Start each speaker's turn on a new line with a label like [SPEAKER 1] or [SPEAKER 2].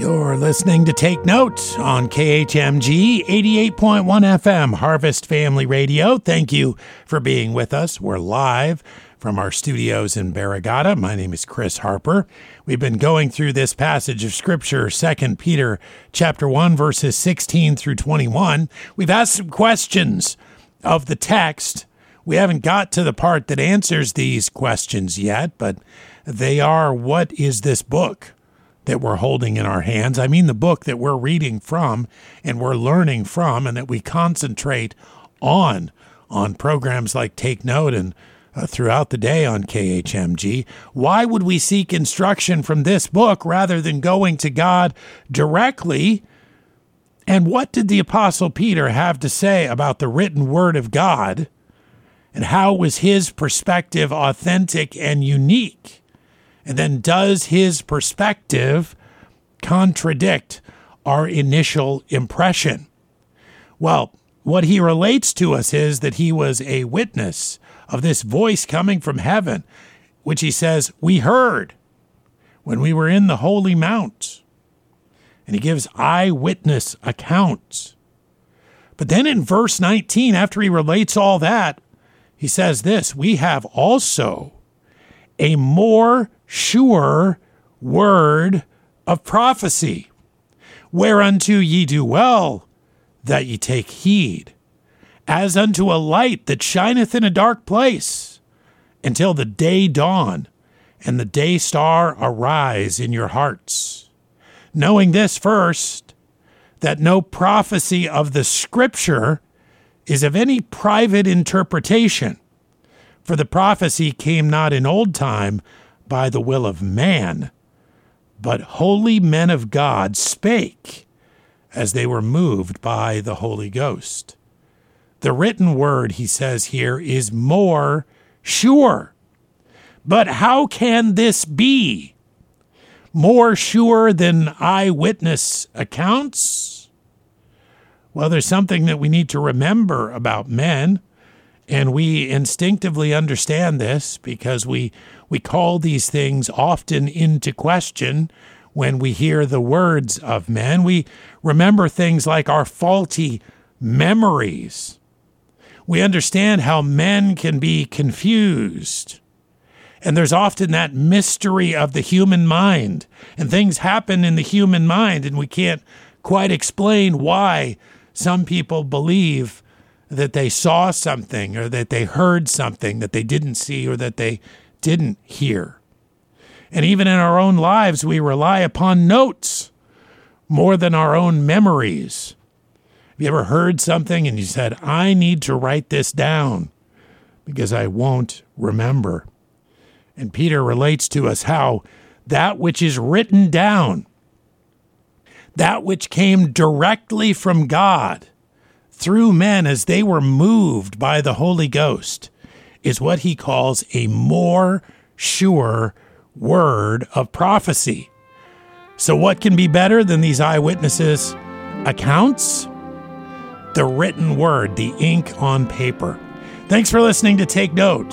[SPEAKER 1] You're listening to Take Note on KHMG 88.1 FM Harvest Family Radio. Thank you for being with us. We're live from our studios in Barrigada. My name is Chris Harper. We've been going through this passage of scripture, 2 Peter chapter 1 verses 16 through 21. We've asked some questions of the text. We haven't got to the part that answers these questions yet, but they are what is this book? That we're holding in our hands. I mean, the book that we're reading from and we're learning from, and that we concentrate on on programs like Take Note and uh, throughout the day on KHMG. Why would we seek instruction from this book rather than going to God directly? And what did the Apostle Peter have to say about the written word of God? And how was his perspective authentic and unique? And then does his perspective contradict our initial impression? Well, what he relates to us is that he was a witness of this voice coming from heaven, which he says we heard when we were in the Holy Mount. And he gives eyewitness accounts. But then in verse 19, after he relates all that, he says this We have also a more sure word of prophecy, whereunto ye do well that ye take heed, as unto a light that shineth in a dark place, until the day dawn and the day star arise in your hearts. Knowing this first, that no prophecy of the Scripture is of any private interpretation. For the prophecy came not in old time by the will of man, but holy men of God spake as they were moved by the Holy Ghost. The written word, he says here, is more sure. But how can this be? More sure than eyewitness accounts? Well, there's something that we need to remember about men. And we instinctively understand this because we, we call these things often into question when we hear the words of men. We remember things like our faulty memories. We understand how men can be confused. And there's often that mystery of the human mind. And things happen in the human mind, and we can't quite explain why some people believe that they saw something or that they heard something that they didn't see or that they didn't hear. And even in our own lives, we rely upon notes more than our own memories. Have you ever heard something and you said, I need to write this down because I won't remember? And Peter relates to us how that which is written down, that which came directly from God, through men as they were moved by the Holy Ghost is what he calls a more sure word of prophecy. So, what can be better than these eyewitnesses' accounts? The written word, the ink on paper. Thanks for listening to Take Note.